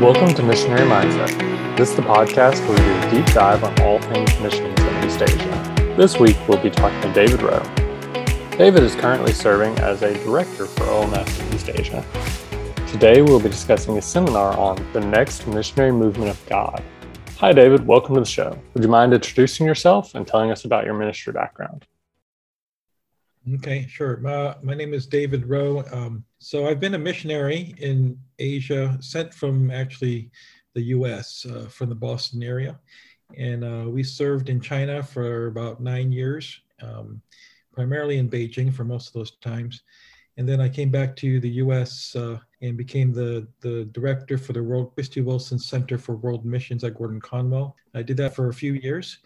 Welcome to Missionary Mindset. This is the podcast where we do a deep dive on all things missions in East Asia. This week, we'll be talking to David Rowe. David is currently serving as a director for OMS in East Asia. Today, we'll be discussing a seminar on the next missionary movement of God. Hi, David. Welcome to the show. Would you mind introducing yourself and telling us about your ministry background? Okay, sure. My, my name is David Rowe. Um, so I've been a missionary in Asia, sent from actually the US, uh, from the Boston area. And uh, we served in China for about nine years, um, primarily in Beijing for most of those times. And then I came back to the US uh, and became the, the director for the World Christy Wilson Center for World Missions at Gordon Conwell. I did that for a few years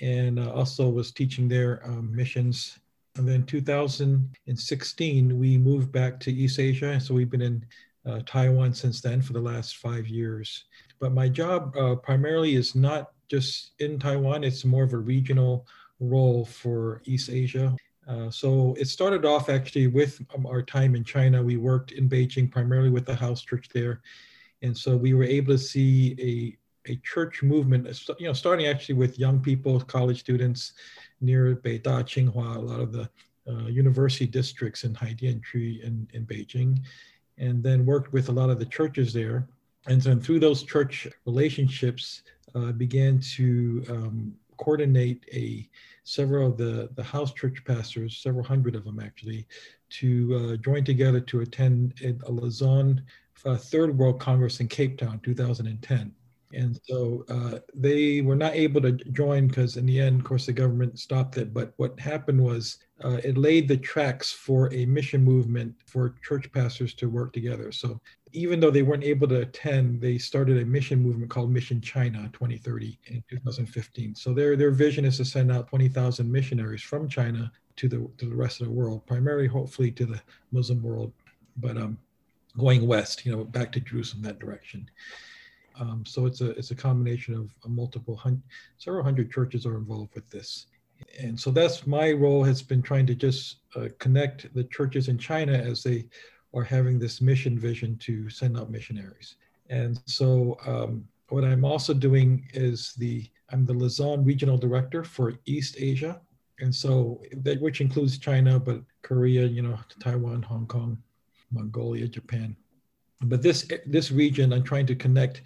and uh, also was teaching there um, missions and then 2016, we moved back to East Asia. So we've been in uh, Taiwan since then for the last five years. But my job uh, primarily is not just in Taiwan, it's more of a regional role for East Asia. Uh, so it started off actually with um, our time in China. We worked in Beijing primarily with the house church there. And so we were able to see a, a church movement, you know, starting actually with young people, college students, near Beida, Tsinghua, a lot of the uh, university districts in Haidian Tree in, in Beijing, and then worked with a lot of the churches there. And then through those church relationships, uh, began to um, coordinate a several of the, the house church pastors, several hundred of them actually, to uh, join together to attend a Lausanne uh, Third World Congress in Cape Town, 2010. And so uh, they were not able to join because, in the end, of course, the government stopped it. But what happened was uh, it laid the tracks for a mission movement for church pastors to work together. So even though they weren't able to attend, they started a mission movement called Mission China 2030 in 2015. So their their vision is to send out 20,000 missionaries from China to the to the rest of the world, primarily, hopefully, to the Muslim world, but um, going west, you know, back to Jerusalem, that direction. Um, so it's a it's a combination of a multiple hun- several hundred churches are involved with this, and so that's my role has been trying to just uh, connect the churches in China as they are having this mission vision to send out missionaries. And so um, what I'm also doing is the I'm the Lausanne regional director for East Asia, and so that which includes China, but Korea, you know, Taiwan, Hong Kong, Mongolia, Japan but this this region i'm trying to connect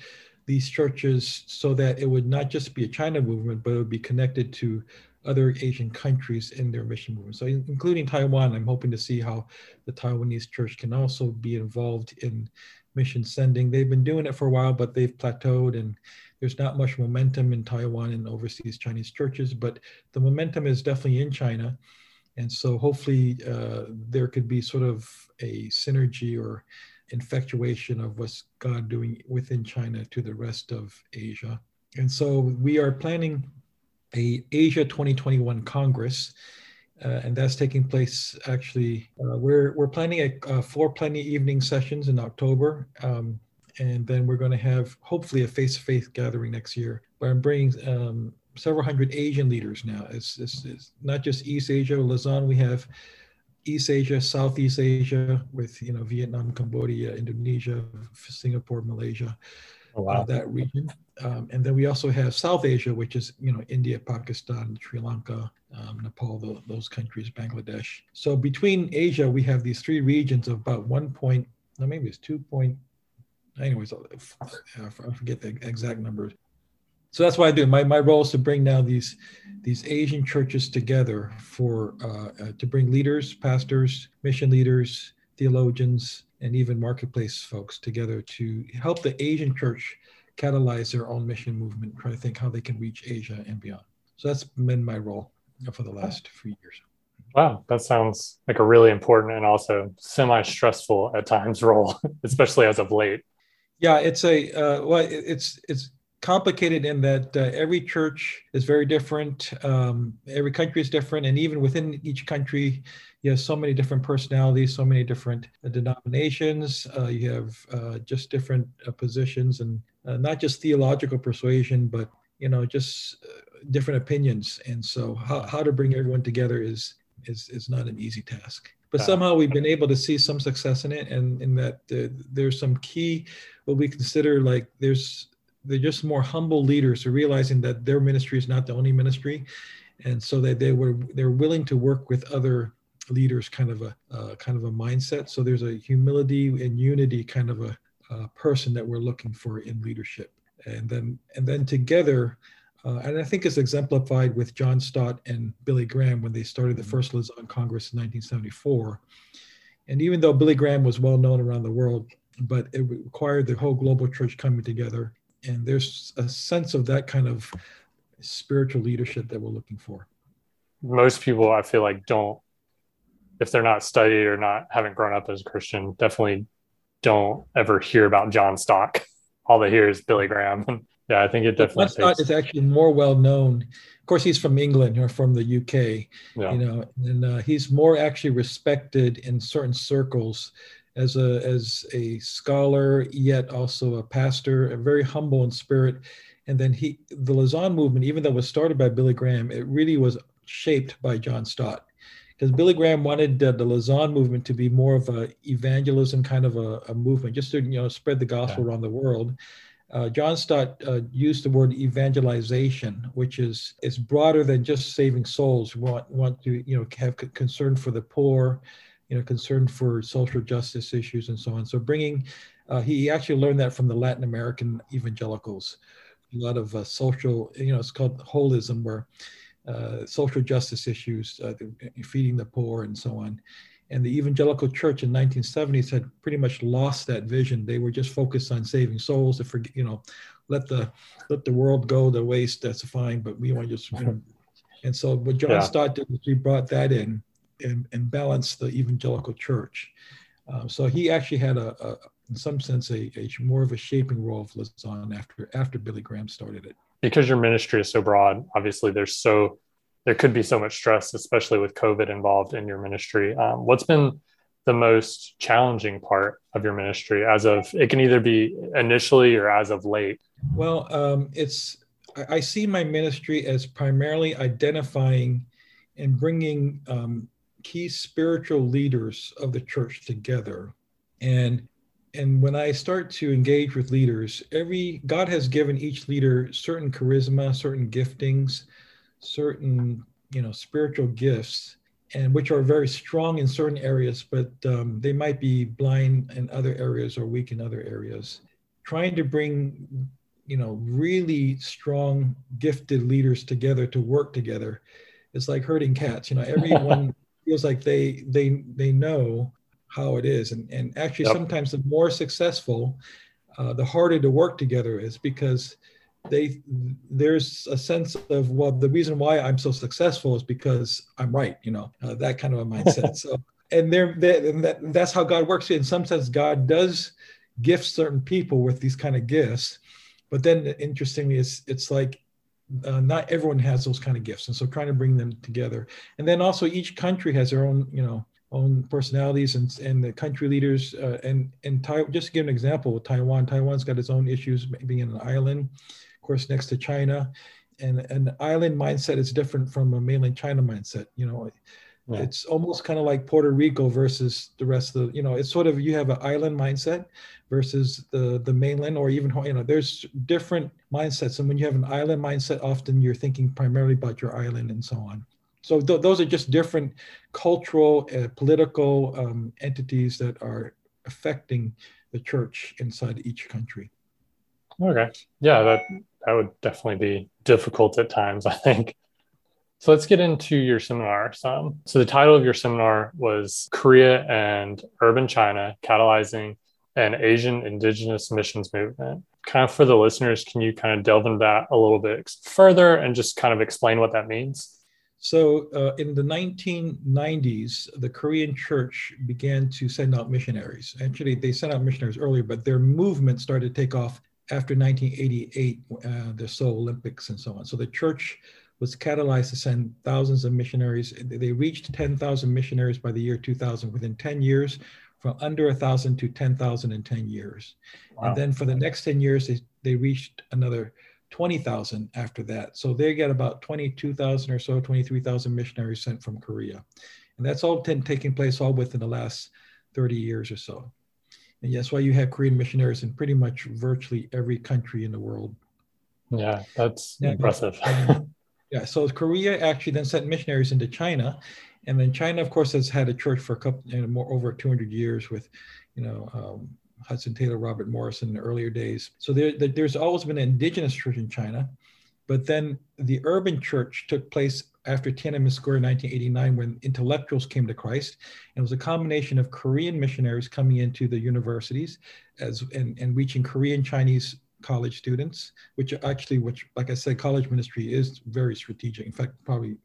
these churches so that it would not just be a china movement but it would be connected to other asian countries in their mission movement. So including taiwan i'm hoping to see how the taiwanese church can also be involved in mission sending. They've been doing it for a while but they've plateaued and there's not much momentum in taiwan and overseas chinese churches but the momentum is definitely in china. And so hopefully uh, there could be sort of a synergy or infatuation of what's God doing within China to the rest of Asia. And so we are planning a Asia 2021 Congress, uh, and that's taking place actually. Uh, we're we're planning a, a four plenary evening sessions in October, um, and then we're going to have hopefully a face-to-face gathering next year. But I'm bringing um, several hundred Asian leaders now. It's, it's, it's not just East Asia. Lausanne, we have East Asia, Southeast Asia, with you know Vietnam, Cambodia, Indonesia, Singapore, Malaysia, oh, wow. uh, that region, um, and then we also have South Asia, which is you know India, Pakistan, Sri Lanka, um, Nepal, the, those countries, Bangladesh. So between Asia, we have these three regions of about one point, no, maybe it's two point. Anyways, I forget the exact numbers, so that's what I do. My, my role is to bring now these these Asian churches together for uh, uh, to bring leaders, pastors, mission leaders, theologians, and even marketplace folks together to help the Asian church catalyze their own mission movement. Try to think how they can reach Asia and beyond. So that's been my role for the last few years. Wow, that sounds like a really important and also semi-stressful at times role, especially as of late. Yeah, it's a uh, well, it's it's complicated in that uh, every church is very different. Um, every country is different, and even within each country, you have so many different personalities, so many different uh, denominations. Uh, you have uh, just different uh, positions, and uh, not just theological persuasion, but you know, just different opinions. And so, how, how to bring everyone together is is is not an easy task. But somehow we've been able to see some success in it, and in that uh, there's some key what we consider like there's they're just more humble leaders who realizing that their ministry is not the only ministry, and so that they were they're willing to work with other leaders, kind of a uh, kind of a mindset. So there's a humility and unity kind of a uh, person that we're looking for in leadership, and then and then together. Uh, and I think it's exemplified with John Stott and Billy Graham when they started the mm-hmm. first Lausanne Congress in 1974. And even though Billy Graham was well known around the world, but it required the whole global church coming together and there's a sense of that kind of spiritual leadership that we're looking for. Most people i feel like don't if they're not studied or not haven't grown up as a christian definitely don't ever hear about john stott. All they hear is billy graham. Yeah i think it definitely john stott is actually more well known. Of course he's from england or from the uk yeah. you know and uh, he's more actually respected in certain circles as a as a scholar, yet also a pastor, very humble in spirit. And then he, the Lausanne movement, even though it was started by Billy Graham, it really was shaped by John Stott, because Billy Graham wanted uh, the Lausanne movement to be more of a evangelism kind of a, a movement, just to you know spread the gospel yeah. around the world. Uh, John Stott uh, used the word evangelization, which is is broader than just saving souls. We want want to you know have concern for the poor, you know, concern for social justice issues and so on. So bringing, uh, he actually learned that from the Latin American evangelicals. A lot of uh, social, you know, it's called holism, where uh, social justice issues, uh, feeding the poor, and so on. And the evangelical church in 1970s had pretty much lost that vision. They were just focused on saving souls. To forget, you know, let the let the world go to waste. That's fine, but we want to just. You know, and so what John yeah. Stott did was he brought that in and, and balance the evangelical church. Uh, so he actually had a, a in some sense, a, a, more of a shaping role of Lausanne after after Billy Graham started it. Because your ministry is so broad, obviously there's so there could be so much stress, especially with COVID involved in your ministry. Um, what's been the most challenging part of your ministry as of it can either be initially or as of late? Well, um, it's I, I see my ministry as primarily identifying and bringing um, key spiritual leaders of the church together. And and when I start to engage with leaders, every God has given each leader certain charisma, certain giftings, certain you know spiritual gifts, and which are very strong in certain areas, but um, they might be blind in other areas or weak in other areas. Trying to bring you know really strong, gifted leaders together to work together it's like herding cats. You know, everyone feels like they they they know how it is. And and actually yep. sometimes the more successful uh, the harder to work together is because they there's a sense of well the reason why i'm so successful is because i'm right you know uh, that kind of a mindset. So and there that, that's how god works. In some sense god does gift certain people with these kind of gifts. But then interestingly it's it's like uh, not everyone has those kind of gifts. And so trying to bring them together. And then also each country has their own you know own personalities and, and the country leaders uh, and and Tai- just to give an example taiwan taiwan's got its own issues being an island of course next to china. And an island mindset is different from a mainland china mindset you know yeah. it's almost kind of like puerto rico versus the rest of the you know it's sort of you have an island mindset versus the the mainland or even you know there's different mindsets. And when you have an island mindset often you're thinking primarily about your island and so on. So th- those are just different cultural uh, political um, entities that are affecting the church inside each country. Okay. Yeah that that would definitely be difficult at times i think so let's get into your seminar some. So the title of your seminar was Korea and Urban China Catalyzing an Asian Indigenous Missions Movement. Kind of for the listeners, can you kind of delve into that a little bit further and just kind of explain what that means? So, uh, in the 1990s, the Korean church began to send out missionaries. Actually, they sent out missionaries earlier, but their movement started to take off after 1988, uh, the Seoul Olympics and so on. So, the church was catalyzed to send thousands of missionaries. They reached 10,000 missionaries by the year 2000. Within 10 years, from under a thousand to 10,000 in 10 years. Wow. And then for the next 10 years, they, they reached another 20,000 after that. So they get about 22,000 or so, 23,000 missionaries sent from Korea. And that's all t- taking place all within the last 30 years or so. And that's why you have Korean missionaries in pretty much virtually every country in the world. Yeah, that's yeah, impressive. yeah, so Korea actually then sent missionaries into China. And then China, of course, has had a church for a couple, you know, more over 200 years with, you know, um, Hudson Taylor, Robert Morrison in the earlier days. So there, there's always been an indigenous church in China, but then the urban church took place after Tiananmen Square in 1989 when intellectuals came to Christ. And it was a combination of Korean missionaries coming into the universities as and, and reaching Korean Chinese college students, which actually, which like I said, college ministry is very strategic. In fact, probably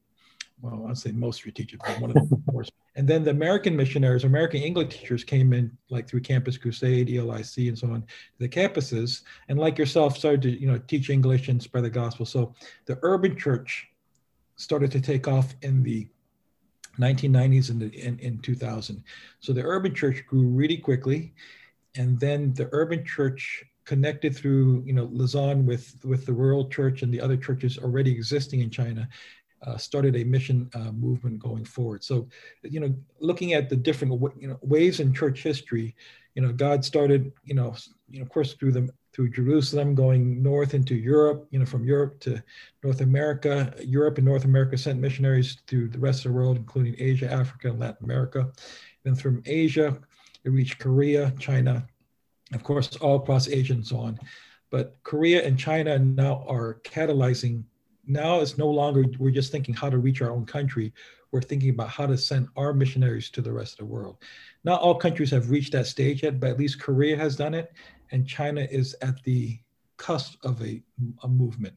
well, I'd say most strategic, but one of the most. And then the American missionaries, American English teachers came in like through Campus Crusade, ELIC, and so on, to the campuses, and like yourself, started to you know teach English and spread the gospel. So the urban church started to take off in the 1990s and in, in 2000. So the urban church grew really quickly, and then the urban church connected through you know Lausanne with with the rural church and the other churches already existing in China uh, started a mission uh, movement going forward. So, you know, looking at the different you know waves in church history, you know, God started, you know, you know, of course, through the through Jerusalem, going north into Europe, you know, from Europe to North America. Europe and North America sent missionaries through the rest of the world, including Asia, Africa, and Latin America. Then from Asia, it reached Korea, China, of course, all across Asia and so on. But Korea and China now are catalyzing now it's no longer we're just thinking how to reach our own country. We're thinking about how to send our missionaries to the rest of the world. Not all countries have reached that stage yet but at least korea has done it and china is at the cusp of a, a movement.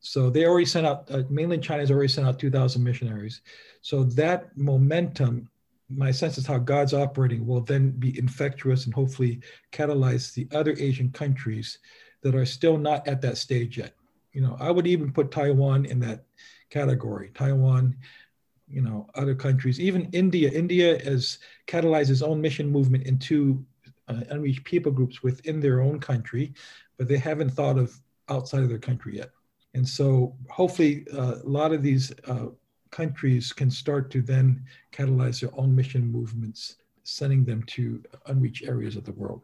So they already sent out uh, mainland china has already sent out 2000 missionaries. So that momentum my sense is how god's operating will then be infectious and hopefully catalyze the other asian countries that are still not at that stage yet you know, I would even put Taiwan in that category. Taiwan, you know, other countries, even India. India has catalyzed its own mission movement into uh, unreached people groups within their own country, but they haven't thought of outside of their country yet. And so, hopefully, uh, a lot of these uh, countries can start to then catalyze their own mission movements, sending them to unreached areas of the world.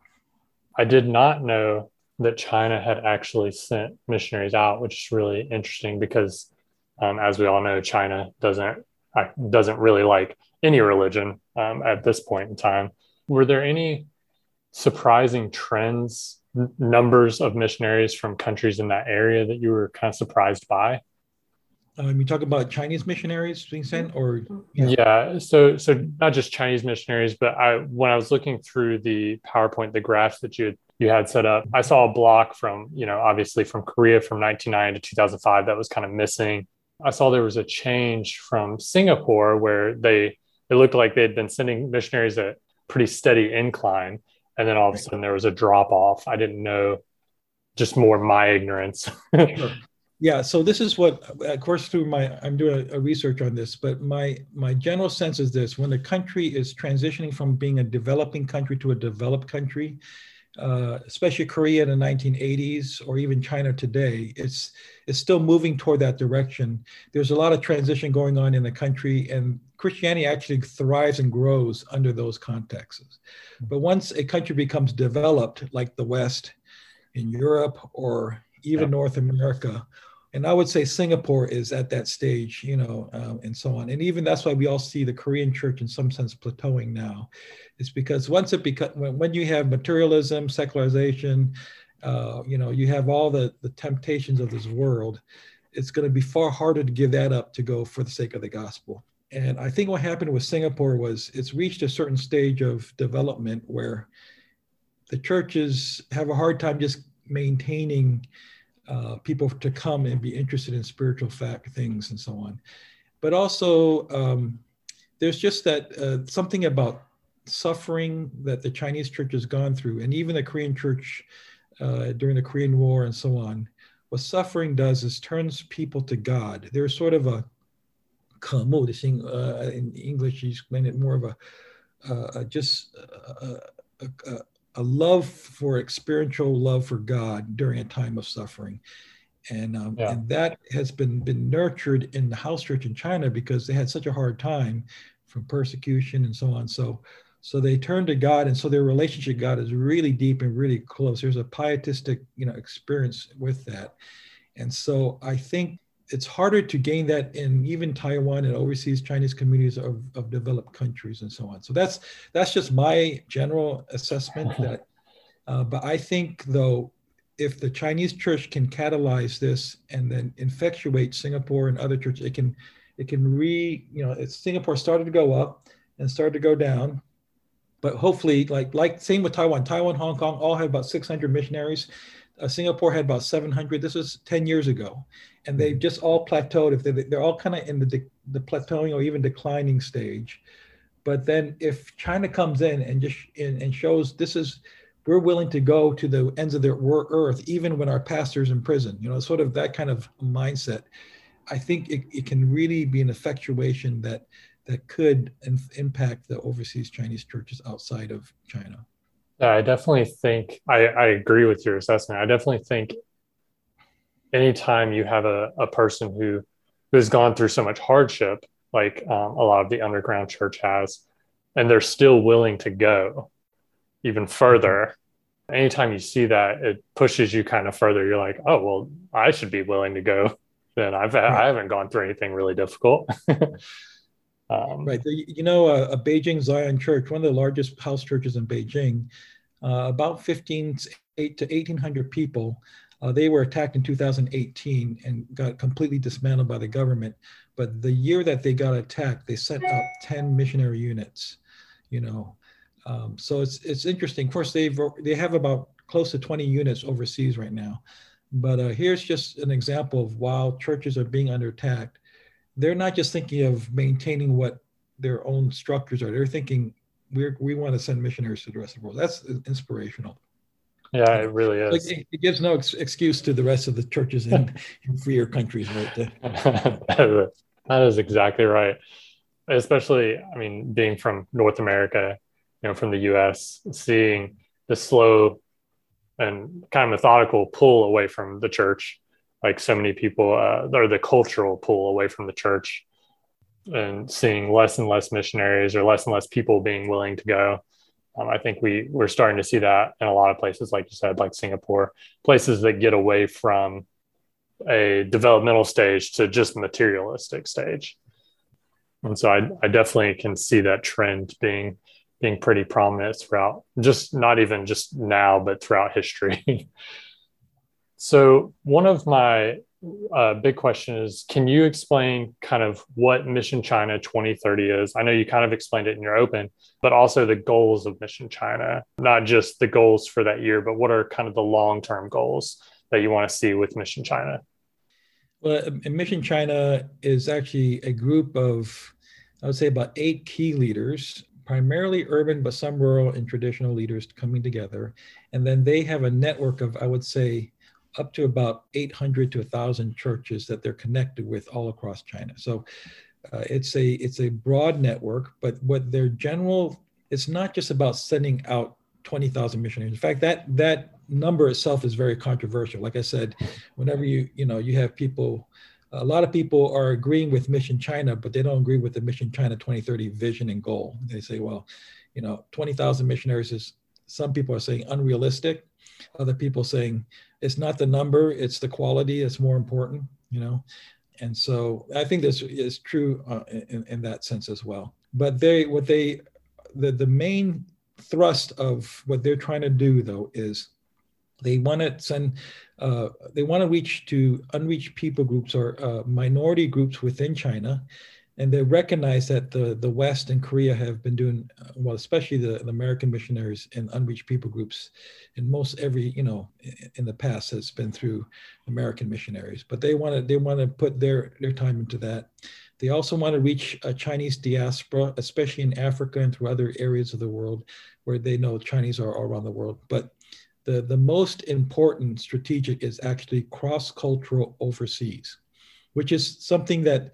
I did not know that China had actually sent missionaries out, which is really interesting because, um, as we all know, China doesn't uh, doesn't really like any religion um, at this point in time. Were there any surprising trends, n- numbers of missionaries from countries in that area that you were kind of surprised by? Um, you talk about Chinese missionaries being sent, or yeah. yeah. So, so not just Chinese missionaries, but I when I was looking through the PowerPoint, the graphs that you had you had set up. I saw a block from, you know, obviously from Korea from 1990 to 2005 that was kind of missing. I saw there was a change from Singapore where they it looked like they had been sending missionaries at pretty steady incline, and then all of a sudden there was a drop off. I didn't know, just more my ignorance. sure. Yeah, so this is what, of course, through my I'm doing a, a research on this, but my my general sense is this: when the country is transitioning from being a developing country to a developed country, uh, especially Korea in the 1980s or even China today, it's it's still moving toward that direction. There's a lot of transition going on in the country, and Christianity actually thrives and grows under those contexts. But once a country becomes developed, like the West, in Europe or even yeah. North America, and I would say Singapore is at that stage, you know, um, and so on. And even that's why we all see the Korean church in some sense plateauing now. It's because once it becomes when, when you have materialism, secularization, uh, you know, you have all the the temptations of this world. It's going to be far harder to give that up to go for the sake of the gospel. And I think what happened with Singapore was it's reached a certain stage of development where the churches have a hard time just maintaining uh, people to come and be interested in spiritual fact things and so on. But also, um, there's just that uh, something about suffering that the Chinese church has gone through, and even the Korean church uh, during the Korean War and so on. What suffering does is turns people to God. There's sort of a uh, in English, you explain it more of a uh, just a, a, a love for experiential love for God during a time of suffering. and um, yeah. and that has been been nurtured in the house church in China because they had such a hard time from persecution and so on. So so they turn to God, and so their relationship with God is really deep and really close. There's a pietistic you know experience with that, and so I think it's harder to gain that in even Taiwan and overseas Chinese communities of, of developed countries and so on. So that's that's just my general assessment. That, uh, but I think though if the Chinese church can catalyze this and then infectuate Singapore and other churches, it can it can re you know it's Singapore started to go up and started to go down, but hopefully like like same with Taiwan, Taiwan, Hong Kong all have about 600 missionaries. Singapore had about 700. This was 10 years ago, and they've mm-hmm. just all plateaued. If they, they're all kind of in the the plateauing or even declining stage, but then if China comes in and just and, and shows this is we're willing to go to the ends of the earth, even when our pastor's in prison. You know, sort of that kind of mindset. I think it, it can really be an effectuation that that could impact the overseas Chinese churches outside of China. Yeah, I definitely think I, I agree with your assessment. I definitely think anytime you have a, a person who who has gone through so much hardship, like um, a lot of the underground church has, and they're still willing to go, even further. Anytime you see that, it pushes you kind of further. You're like, oh well, I should be willing to go. Then I've. I haven't gone through anything really difficult. um, right. You know, a, a, Beijing Zion Church, one of the largest house churches in Beijing, uh, about 15 8 to 1800 people. Uh, they were attacked in 2018 and got completely dismantled by the government. But the year that they got attacked, they sent up 10 missionary units. You know, um, so it's it's interesting. Of course, they've they have about close to 20 units overseas right now. But uh, here's just an example of while churches are being under attack, they're not just thinking of maintaining what their own structures are. They're thinking we we want to send missionaries to the rest of the world. That's inspirational. Yeah, it really is. Like, it, it gives no ex- excuse to the rest of the churches in, in freer countries, right? that is exactly right. Especially, I mean, being from North America, you know, from the US, seeing the slow and kind of methodical pull away from the church, like so many people, uh, or the cultural pull away from the church, and seeing less and less missionaries or less and less people being willing to go. Um, I think we we're starting to see that in a lot of places, like you said, like Singapore, places that get away from a developmental stage to just materialistic stage. And so I, I definitely can see that trend being being pretty prominent throughout just not even just now but throughout history so one of my uh, big question is can you explain kind of what mission china 2030 is i know you kind of explained it in your open but also the goals of mission china not just the goals for that year but what are kind of the long-term goals that you want to see with mission china well mission china is actually a group of i would say about eight key leaders primarily urban, but some rural and traditional leaders coming together. And then they have a network of, I would say, up to about 800 to 1,000 churches that they're connected with all across China. So uh, it's a it's a broad network, but what their general it's not just about sending out 20,000 missionaries. In fact, that that number itself is very controversial. Like I said, whenever you you know you have people a lot of people are agreeing with Mission China, but they don't agree with the Mission China 2030 vision and goal. They say, well, you know, 20,000 missionaries is, some people are saying unrealistic. Other people saying it's not the number, it's the quality it's more important, you know. And so I think this is true uh, in, in that sense as well. But they, what they, the, the main thrust of what they're trying to do though is they want to send uh, they want to reach to unreached people groups or uh, minority groups within China, and they recognize that the the West and Korea have been doing uh, well, especially the, the American missionaries and unreached people groups, and most every you know in the past has been through American missionaries. But they want to they want to put their their time into that. They also want to reach a Chinese diaspora, especially in Africa and through other areas of the world where they know Chinese are all around the world. But the, the most important strategic is actually cross-cultural overseas, which is something that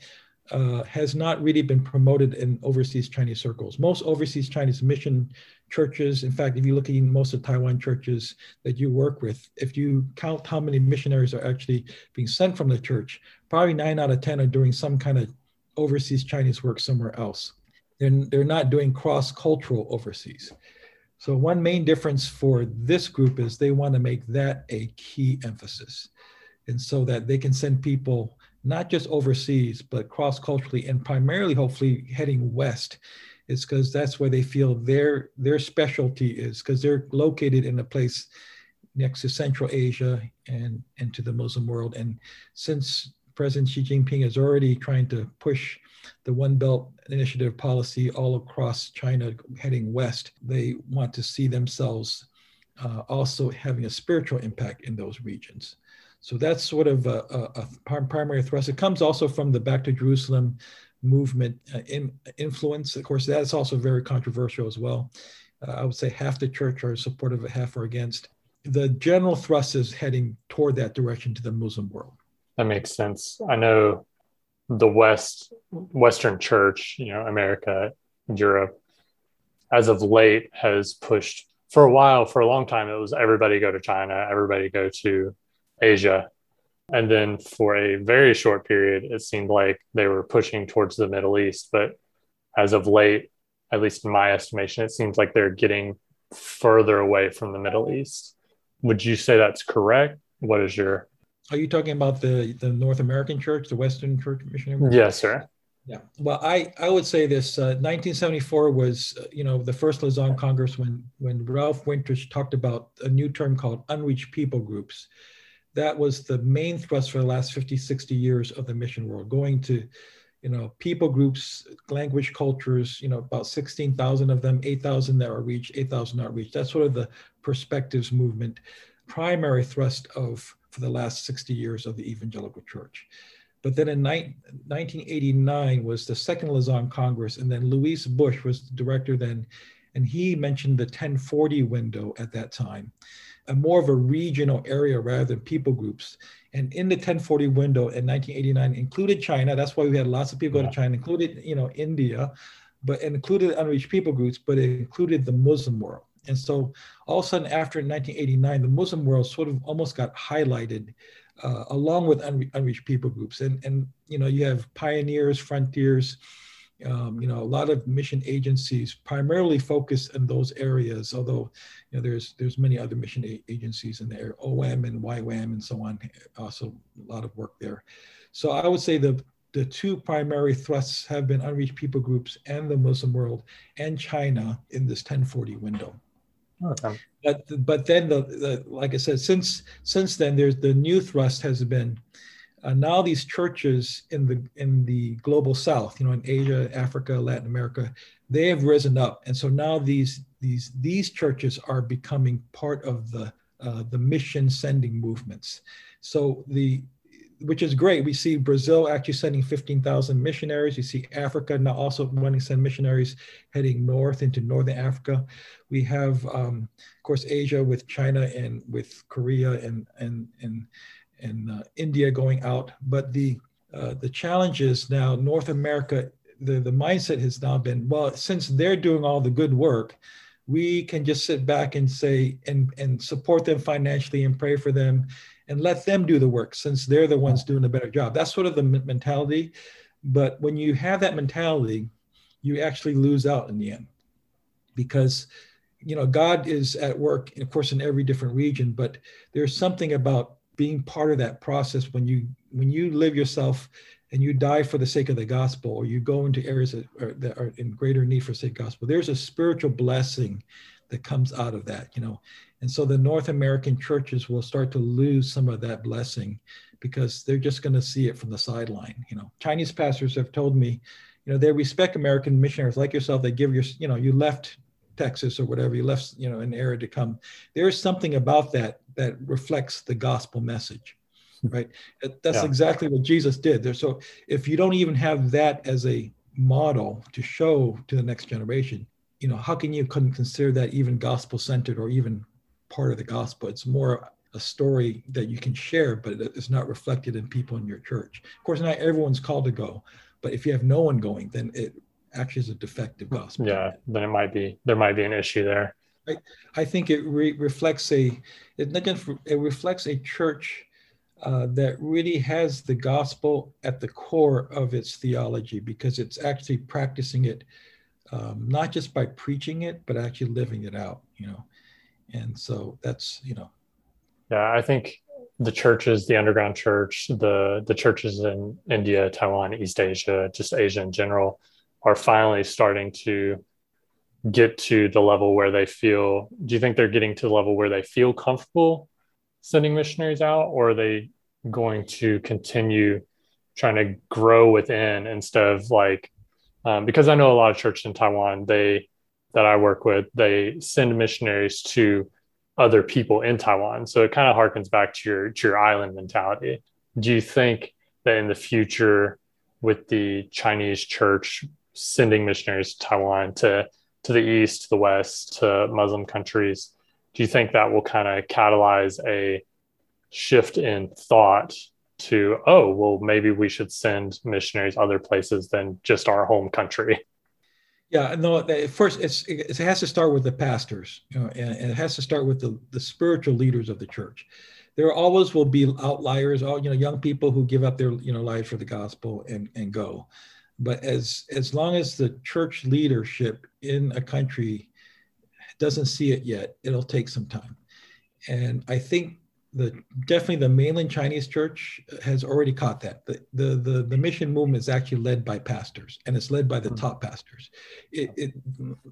uh, has not really been promoted in overseas Chinese circles. Most overseas Chinese mission churches, in fact, if you look at most of Taiwan churches that you work with, if you count how many missionaries are actually being sent from the church, probably nine out of 10 are doing some kind of overseas Chinese work somewhere else. They're, they're not doing cross cultural overseas. So, one main difference for this group is they want to make that a key emphasis. And so that they can send people not just overseas, but cross culturally and primarily, hopefully, heading west. Is because that's where they feel their their specialty is because they're located in a place next to Central Asia and, and to the Muslim world. And since President Xi Jinping is already trying to push the One Belt Initiative policy all across China heading west. They want to see themselves uh, also having a spiritual impact in those regions. So that's sort of a, a, a primary thrust. It comes also from the Back to Jerusalem movement uh, in, influence. Of course, that's also very controversial as well. Uh, I would say half the church are supportive, half are against. The general thrust is heading toward that direction to the Muslim world. That makes sense. I know the West, Western Church, you know, America, Europe, as of late has pushed for a while, for a long time, it was everybody go to China, everybody go to Asia. And then for a very short period, it seemed like they were pushing towards the Middle East. But as of late, at least in my estimation, it seems like they're getting further away from the Middle East. Would you say that's correct? What is your are you talking about the, the North American church, the Western Church Missionary? Yes, sir. Yeah. Well, I, I would say this. Uh, 1974 was, uh, you know, the first Lausanne Congress when when Ralph Winters talked about a new term called unreached people groups. That was the main thrust for the last 50, 60 years of the mission world, going to, you know, people groups, language cultures, you know, about 16,000 of them, 8,000 that are reached, 8,000 not reached. That's sort of the perspectives movement, primary thrust of for the last 60 years of the evangelical church. But then in 1989 was the second Lausanne Congress, and then Luis Bush was the director then, and he mentioned the 1040 window at that time, a more of a regional area rather than people groups. And in the 1040 window in 1989 included China. That's why we had lots of people go to China, included you know India, but included unreached people groups, but it included the Muslim world. And so all of a sudden, after 1989, the Muslim world sort of almost got highlighted uh, along with unre- unreached people groups. And, and, you know, you have pioneers, frontiers, um, you know, a lot of mission agencies primarily focus in those areas, although, you know, there's, there's many other mission a- agencies in there, OM and YWAM and so on, also a lot of work there. So I would say the, the two primary thrusts have been unreached people groups and the Muslim world and China in this 1040 window. Okay. But but then the, the like I said, since since then there's the new thrust has been uh, now these churches in the in the global south, you know, in Asia, Africa, Latin America, they have risen up, and so now these these these churches are becoming part of the uh, the mission sending movements. So the which is great. We see Brazil actually sending 15,000 missionaries. You see Africa now also wanting to send missionaries heading north into Northern Africa. We have, um, of course, Asia with China and with Korea and, and, and, and uh, India going out. But the, uh, the challenge is now North America, the, the mindset has now been, well, since they're doing all the good work, we can just sit back and say, and, and support them financially and pray for them and let them do the work since they're the ones doing a better job. That's sort of the mentality. But when you have that mentality, you actually lose out in the end because you know god is at work of course in every different region but there's something about being part of that process when you when you live yourself and you die for the sake of the gospel or you go into areas that are, that are in greater need for sake gospel there's a spiritual blessing that comes out of that you know and so the North American churches will start to lose some of that blessing because they're just going to see it from the sideline. You know, Chinese pastors have told me, you know, they respect American missionaries like yourself. They give your, you know, you left Texas or whatever, you left, you know, an era to come. There is something about that that reflects the gospel message, hmm. right? That's yeah. exactly what Jesus did. There, so if you don't even have that as a model to show to the next generation, you know, how can you consider that even gospel centered or even part of the gospel. It's more a story that you can share, but it's not reflected in people in your church. Of course, not everyone's called to go, But if you have no one going, then it actually is a defective hmm. gospel. Yeah, then it might be there might be an issue there. I, I think it re- reflects a it, it reflects a church uh, that really has the gospel at the core of its theology because it's actually practicing it um, not just by preaching it but actually living it out you know? And so that's you know. Yeah i think the churches the underground church the the churches in india taiwan east asia just asia in general are finally starting to get to the level where they feel do you think they're getting to the level where they feel comfortable sending missionaries out or are they going to continue trying to grow within instead of like um, because i know a lot of churches in taiwan they that i work with they send missionaries to other people in taiwan. So it kind of harkens back to your to your island mentality. Do you think that in the future with the chinese church sending missionaries to taiwan to to the east, to the west, to Muslim countries. Do you think that will kind of catalyze a shift in thought to, oh, well, maybe we should send missionaries other places than just our home country? Yeah, no. First, it has to start with the pastors, you know, and, and, it has to start with the the spiritual leaders of the church. There always will be outliers, all you know, young people who give up their you know lives for the gospel and and go. But as as long as the church leadership in a country doesn't see it yet, it'll take some time. And I think the definitely the mainland Chinese church has already caught that. The, the, the, the mission movement is actually led by pastors and it's led by the hmm. top pastors. It, it,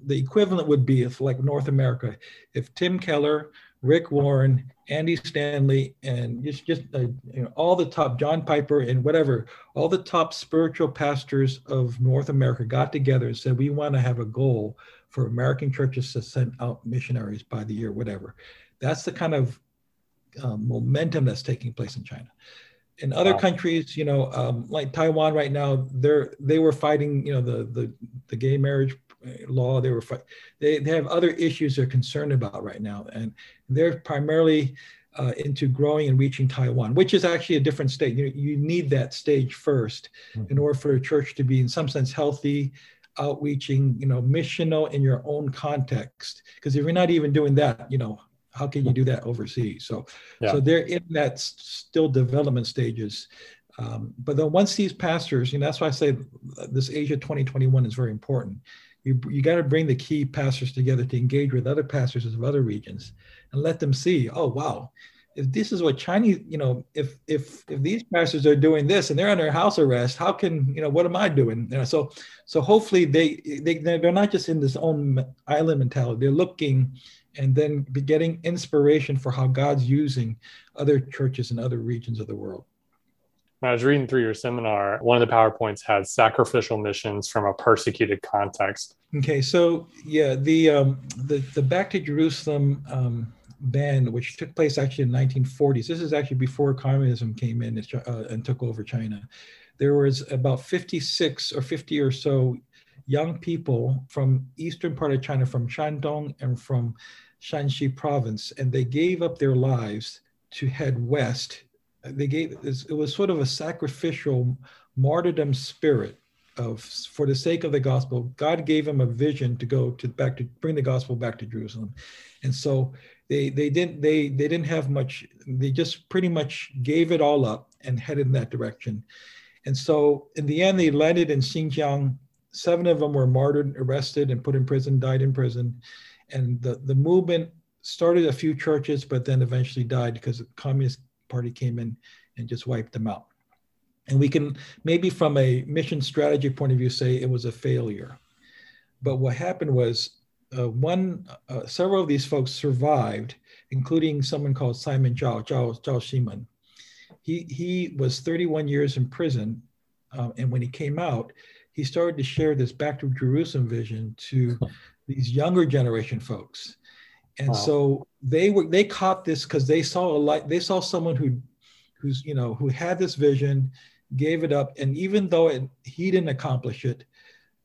the equivalent would be if like North America, if Tim Keller, Rick Warren, Andy Stanley, and just, just uh, you know, all the top, John Piper and whatever, all the top spiritual pastors of North America got together and said, we want to have a goal for American churches to send out missionaries by the year, whatever. That's the kind of um, momentum that's taking place in China. In other wow. countries, you know, um, like Taiwan right now, they're they were fighting, you know, the the the gay marriage law. They were they, they have other issues they're concerned about right now, and they're primarily uh, into growing and reaching Taiwan, which is actually a different state. You, you need that stage 1st mm-hmm. in order for a church to be, in some sense, healthy, outreaching, you know, missional in your own context. Because if you're not even doing that, you know, how can you do that overseas? So, yeah. so they're in that still development stages. Um, but then once these pastors, you know, that's why I say this Asia 2021 is very important you, you got to bring the key pastors together to engage with other pastors of other regions and let them see oh wow. If this is what chinese you know if if if these pastors are doing this and they're under house arrest how can you know what am i doing? You know so so hopefully they, they they're not just in this own island mentality. They're looking and then be getting inspiration for how god's using other churches in other regions of the world when I was reading through your seminar, one of the PowerPoints had sacrificial missions from a persecuted context. Okay, so yeah, the um, the, the Back to Jerusalem um, band, which took place actually in 1940s. This is actually before communism came in and, uh, and took over China. There was about 56 or 50 or so young people from eastern part of China, from Shandong and from Shanxi province, and they gave up their lives to head west they gave it was sort of a sacrificial martyrdom spirit of for the sake of the gospel. God gave him a vision to go to back to bring the gospel back to jerusalem. And so they they didn't they they didn't have much they just pretty much gave it all up and headed in that direction. And so in the end they landed in xinjiang. Seven of them were martyred arrested and put in prison died in prison. And the the movement started a few churches but then eventually died because the communist party came in and just wiped them out. And we can maybe from a mission strategy point of view say it was a failure. But what happened was uh, one, uh, several of these folks survived, including someone called Simon Zhao, Zhao, Zhao Ximen. He, he was 31 years in prison. Um, and when he came out, he started to share this back to Jerusalem vision to these younger generation folks. And wow. so they were they caught this because they saw a light, they saw someone who who's you know who had this vision, gave it up, and even though it, he didn't accomplish it,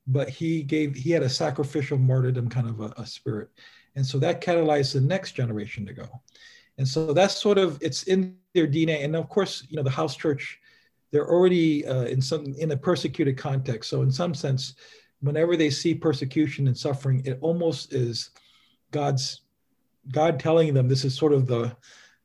but he gave he had a sacrificial martyrdom kind of a, a spirit. And so that catalyzed the next generation to go. And so that's sort of it's in their DNA. And of course, you know, the house church they're already uh, in some in a persecuted context. So in some sense, whenever they see persecution and suffering, it almost is God's God telling them this is sort of the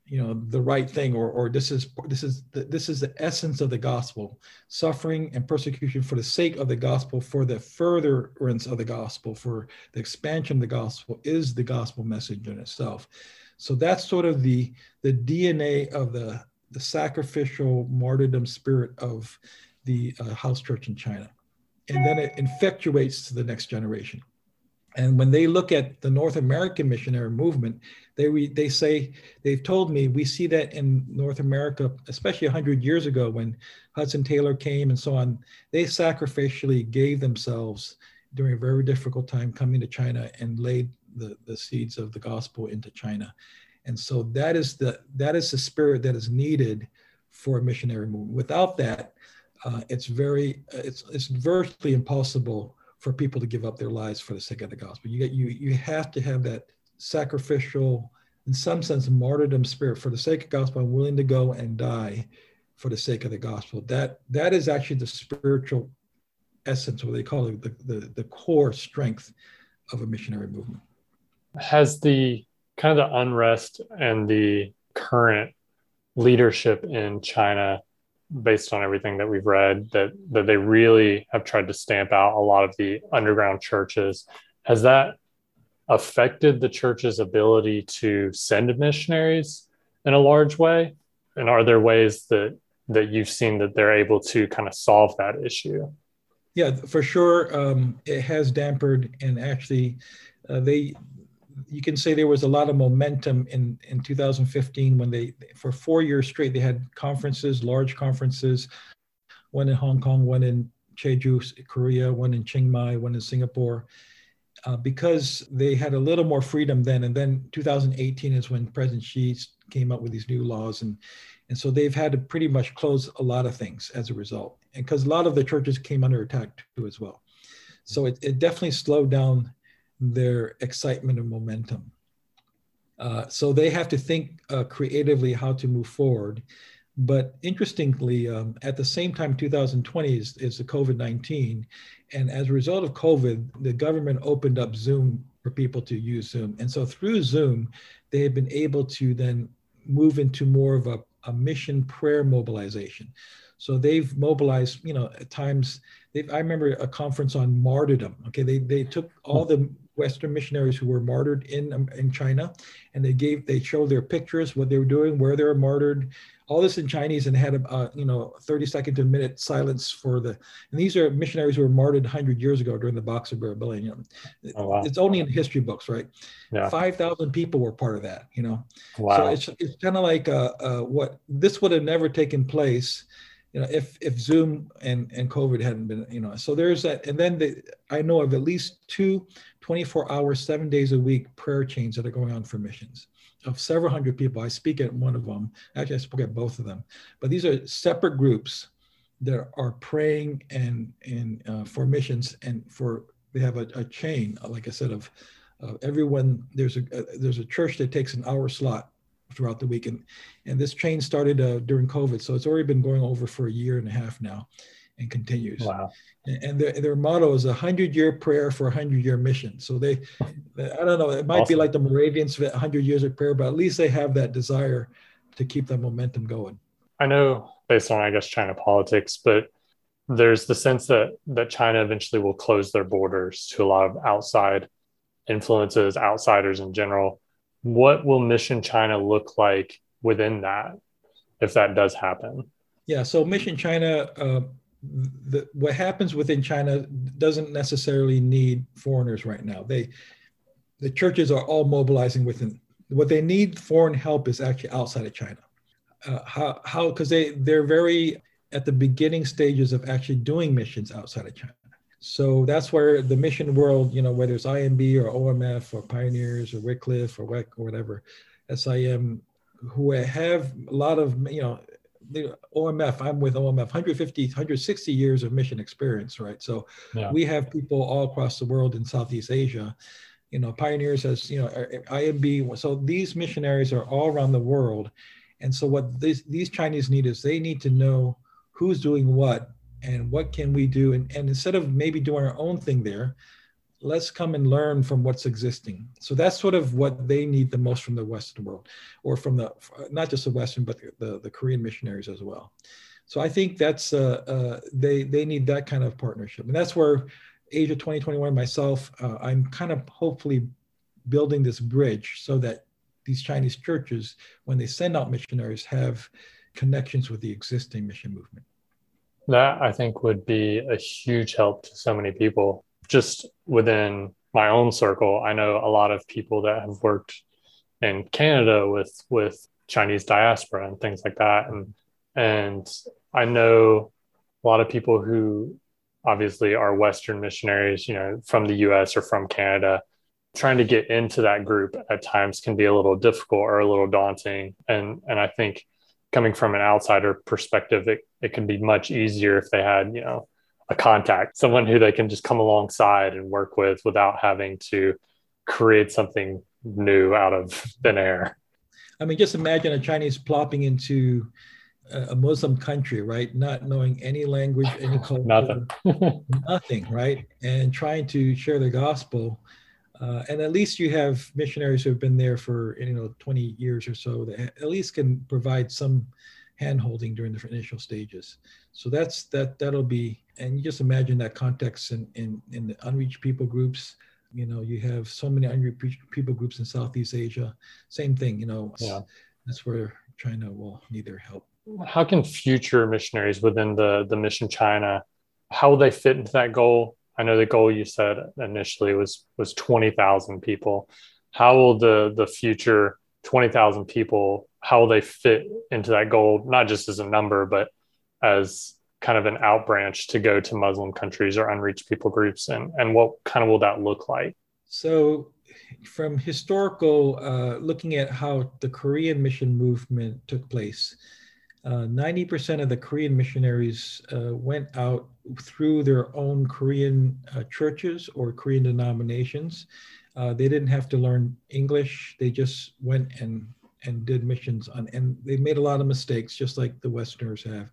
you know the right thing or or this is this is the, this is the essence of the gospel. Suffering and persecution for the sake of the gospel for the furtherance of the gospel for the expansion of the gospel is the gospel message in itself. So that's sort of the the dna of the the sacrificial martyrdom spirit of the uh, house church in china. And then it infectuates to the next generation and when they look at the North American missionary movement, they re, they say they've told me we see that in North America, especially 100 years ago when Hudson Taylor came and so on. They sacrificially gave themselves during a very difficult time coming to China and laid the, the seeds of the gospel into China. And so that is the that is the spirit that is needed for a missionary movement. Without that, uh, it's very it's it's virtually impossible for people to give up their lives for the sake of the gospel. You get you you have to have that sacrificial, in some sense, martyrdom spirit for the sake of gospel. I'm willing to go and die for the sake of the gospel. That that is actually the spiritual essence, what they call it, the, the, the core strength of a missionary movement. Has the kind of the unrest and the current leadership in China based on everything that we've read that that they really have tried to stamp out a lot of the underground churches. Has that affected the church's ability to send missionaries in a large way? And are there ways that that you've seen that they're able to kind of solve that issue? Yeah for sure. Um, it has dampened and actually uh, they you can say there was a lot of momentum in, in 2015 when they, for four years straight, they had conferences, large conferences, one in Hong Kong, one in Jeju, Korea, one in Chiang Mai, one in Singapore, uh, because they had a little more freedom then. And then 2018 is when President Xi came up with these new laws. And, and so they've had to pretty much close a lot of things as a result. And because a lot of the churches came under attack too as well. So it, it definitely slowed down their excitement and momentum. Uh, so they have to think uh, creatively how to move forward. But interestingly, um, at the same time, 2020 is, is the COVID 19. And as a result of COVID, the government opened up Zoom for people to use Zoom. And so through Zoom, they have been able to then move into more of a, a mission prayer mobilization. So they've mobilized, you know, at times, I remember a conference on martyrdom. Okay, they, they took all the Western missionaries who were martyred in um, in China, and they gave they showed their pictures, what they were doing, where they were martyred, all this in Chinese, and had a you know 30 second to a minute silence for the. And these are missionaries who were martyred 100 years ago during the Boxer Rebellion. Oh, wow. It's only in history books, right? Yeah. 5,000 people were part of that. You know, wow. So it's it's kind of like uh, uh, what this would have never taken place you know, if if Zoom and and COVID hadn't been, you know, so there's that, and then the, I know of at least two 24 hours, seven days a week prayer chains that are going on for missions of several hundred people. I speak at one of them. Actually, I spoke at both of them, but these are separate groups that are praying and and uh, for missions and for they have a, a chain, like I said, of uh, everyone. There's a, a there's a church that takes an hour slot throughout the week. And, and this train started uh, during COVID. So it's already been going over for a year and a half now and continues. Wow. And, and their, their motto is a hundred year prayer for a hundred year mission. So they, I don't know, it might awesome. be like the Moravians, a hundred years of prayer, but at least they have that desire to keep that momentum going. I know based on, I guess, China politics, but there's the sense that, that China eventually will close their borders to a lot of outside influences, outsiders in general what will Mission China look like within that if that does happen? Yeah, so Mission China, uh, the, what happens within China doesn't necessarily need foreigners right now. They, the churches are all mobilizing within. What they need foreign help is actually outside of China. Uh, how? How? Because they they're very at the beginning stages of actually doing missions outside of China. So that's where the mission world, you know, whether it's IMB or OMF or Pioneers or Wycliffe or WEC or whatever, SIM, who have a lot of, you know, the OMF, I'm with OMF, 150, 160 years of mission experience, right? So yeah. we have people all across the world in Southeast Asia, you know, pioneers as, you know, er, er, IMB. So these missionaries are all around the world. And so what these, these Chinese need is they need to know who's doing what and what can we do? And, and instead of maybe doing our own thing there let's come and learn from what's existing. So that's sort of what they need the most from the western world or from the not just the western but the, the korean missionaries as well. So i think that's uh, uh, they they need that kind of partnership. And that's where asia 2021 myself uh, i'm kind of hopefully building this bridge so that these chinese churches when they send out missionaries have connections with the existing mission movement that I think would be a huge help to so many people. Just within my own circle, I know a lot of people that have worked in Canada with with Chinese diaspora and things like that. And and I know a lot of people who obviously are Western missionaries, you know, from the US or from Canada. Trying to get into that group at times can be a little difficult or a little daunting. And and I think coming from an outsider perspective, it, it can be much easier if they had, you know, a contact, someone who they can just come alongside and work with without having to create something new out of thin air. I mean, just imagine a Chinese plopping into a Muslim country, right? Not knowing any language, any culture, nothing, nothing, right? And trying to share the gospel uh, and at least you have missionaries who have been there for you know 20 years or so that at least can provide some handholding during the initial stages. So that's that that'll be and you just imagine that context in in, in the unreached people groups. You know, you have so many unreached people groups in Southeast Asia. Same thing, you know. Yeah. That's where China will need their help. How can future missionaries within the the mission China, how will they fit into that goal? I know the goal you said initially was was twenty thousand people. How will the the future twenty thousand people? How will they fit into that goal? Not just as a number, but as kind of an out branch to go to Muslim countries or unreached people groups, and and what kind of will that look like? So, from historical, uh, looking at how the Korean mission movement took place, uh, 90% of the Korean missionaries uh, went out through their own Korean uh, churches or Korean denominations. Uh, they didn't have to learn English. They just went and and did missions on, and they made a lot of mistakes, just like the Westerners have.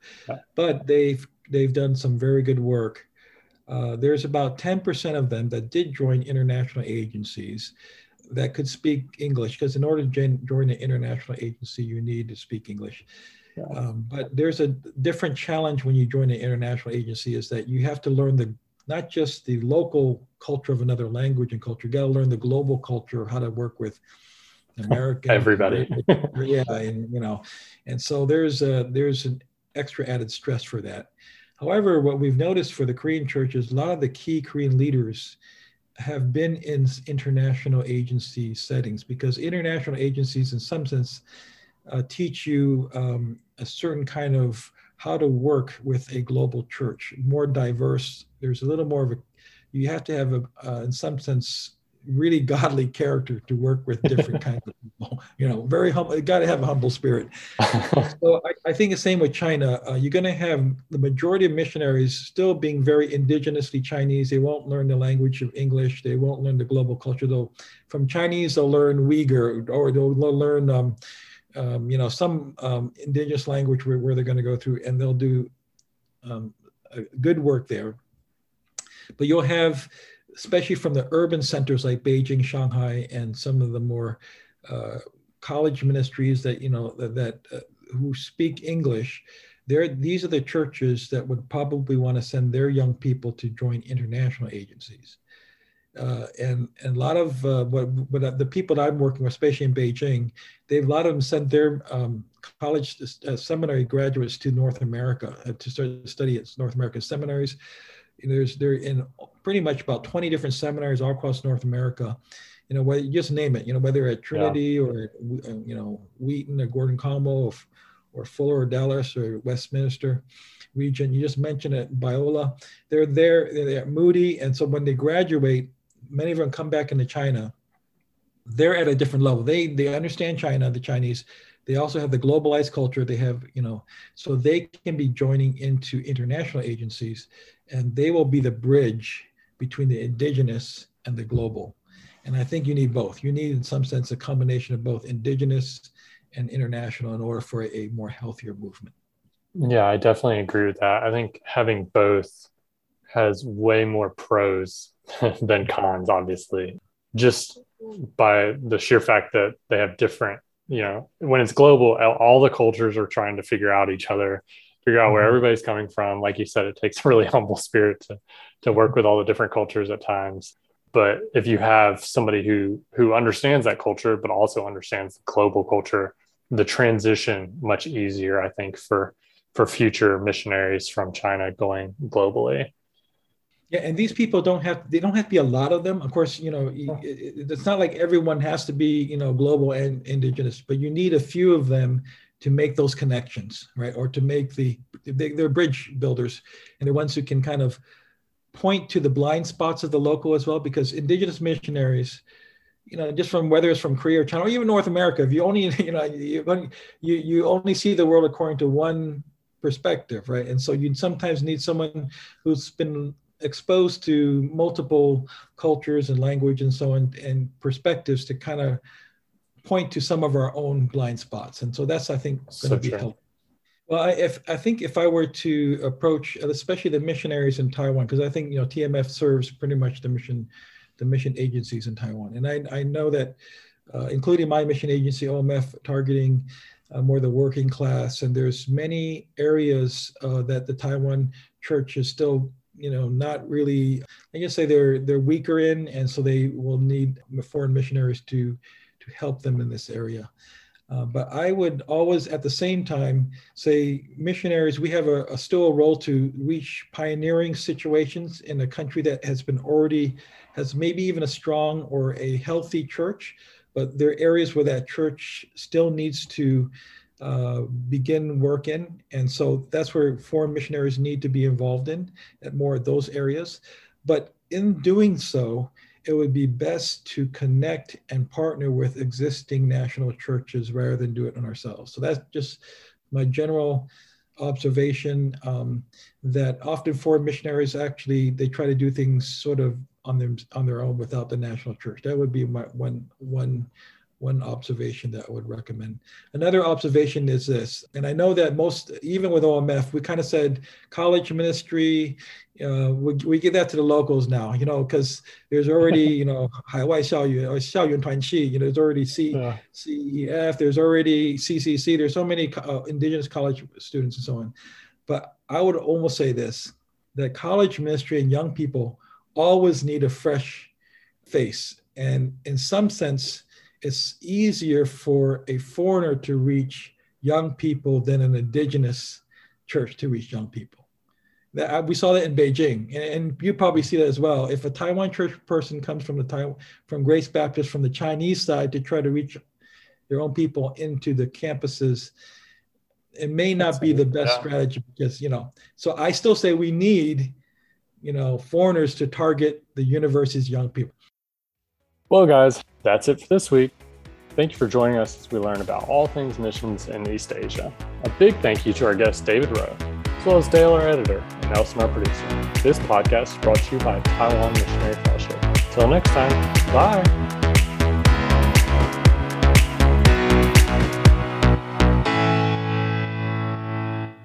But they've they've done some very good work. Uh, there's about 10% of them that did join international agencies that could speak English, because in order to join an international agency, you need to speak English. Um, but there's a different challenge when you join an international agency is that you have to learn the not just the local culture of another language and culture. You got to learn the global culture, how to work with American everybody. yeah, and you know, and so there's a there's an extra added stress for that. However, what we've noticed for the Korean churches, a lot of the key Korean leaders have been in international agency settings because international agencies, in some sense, uh, teach you um, a certain kind of how to work with a global church, more diverse. There's a little more of a, you have to have a, uh, in some sense, really godly character to work with different kinds of people. You know, very humble. You got to have a humble spirit. so I, I, think the same with China. Uh, you're going to have the majority of missionaries still being very indigenously Chinese. They won't learn the language of English. They won't learn the global culture. Though from Chinese, they'll learn Uyghur or they'll learn. Um, um, you know, some um, indigenous language where, where they're going to go through, and they'll do um, good work there. But you'll have, especially from the urban centers like Beijing, Shanghai, and some of the more uh, college ministries that you know that, that uh, who speak English. There, these are the churches that would probably want to send their young people to join international agencies. Uh, and, and a lot of uh, what, what the people that I'm working with, especially in Beijing, they've a lot of them sent their um, college uh, seminary graduates to North America uh, to start study at North American seminaries. There's they're in pretty much about 20 different seminaries all across North America. You know, whether just name it. You know, whether at Trinity yeah. or uh, you know Wheaton or Gordon Conwell or, or Fuller or Dallas or Westminster Regent. You just mentioned it, Biola. They're there. They're at Moody, and so when they graduate many of them come back into China, they're at a different level. They they understand China, the Chinese. They also have the globalized culture. They have, you know, so they can be joining into international agencies, and they will be the bridge between the indigenous and the global. And I think you need both. You need, in some sense, a combination of both indigenous and international in order for a more healthier movement. Yeah, I definitely agree with that. I think having both has way more pros than cons, obviously, just by the sheer fact that they have different, you know, when it's global, all the cultures are trying to figure out each other, figure out where mm-hmm. everybody's coming from. Like you said, it takes a really humble spirit to, to work with all the different cultures at times. But if you have somebody who who understands that culture, but also understands the global culture, the transition much easier, I think, for for future missionaries from China going globally. Yeah, and these people don't have they don't have to be a lot of them. Of course, you know, it's not like everyone has to be, you know, global and indigenous, but you need a few of them to make those connections, right? Or to make the they, they're bridge builders and the ones who can kind of point to the blind spots of the local as well, because indigenous missionaries, you know, just from whether it's from Korea or China or even North America, if you only, you know, you, you, you only see the world according to one perspective, right? And so you sometimes need someone who's been exposed to multiple cultures and language and so on and perspectives to kind of point to some of our own blind spots. And so that's, I think, going to be helpful. Well, I, if I think if I were to approach, especially the missionaries in Taiwan, because I think you know TMF serves pretty much the mission, the mission agencies in Taiwan, and I, I know that, uh, including my mission agency OMF, targeting uh, more the working class, and there's many areas uh, that the Taiwan church is still you know not really i guess say they're they're weaker in and so they will need foreign missionaries to to help them in this area. Uh, but I would always, at the same time, say missionaries, we have a, a, still a role to reach pioneering situations in a country that has been already, has maybe even a strong or a healthy church, but there are areas where that church still needs to uh, begin work in. And so that's where foreign missionaries need to be involved in, at more of those areas. But in doing so, it would be best to connect and partner with existing national churches rather than do it on ourselves. So that's just my general observation um, that often foreign missionaries actually they try to do things sort of on them on their own without the national church. That would be my one one one observation that I would recommend. Another observation is this, and I know that most, even with OMF, we kind of said college ministry, uh, we, we give that to the locals now, you know, because there's already, you know, Hawaii Xiaoyu or Xiaoyuan Chi, you know, there's already C, yeah. CEF, there's already CCC, there's so many uh, indigenous college students and so on. But I would almost say this, that college ministry and young people always need a fresh face. And in some sense, it's easier for a foreigner to reach young people than an indigenous church to reach young people. That, uh, we saw that in Beijing, and, and, you probably see that as well. If a Taiwan church person comes from the Taiwan, from Grace Baptist from the Chinese side to try to reach their own people into the campuses, it may not be the best yeah. strategy because you know. So I still say we need, you know, foreigners to target the university's young people. Well, guys, that's it for this week. Thank you for joining us as we learn about all things missions in East Asia. A big thank you to our guest, David Ro, as well as Dale, our editor, and Nelson, our producer. This podcast is brought to you by Taiwan Missionary Fellowship. Till next time, bye.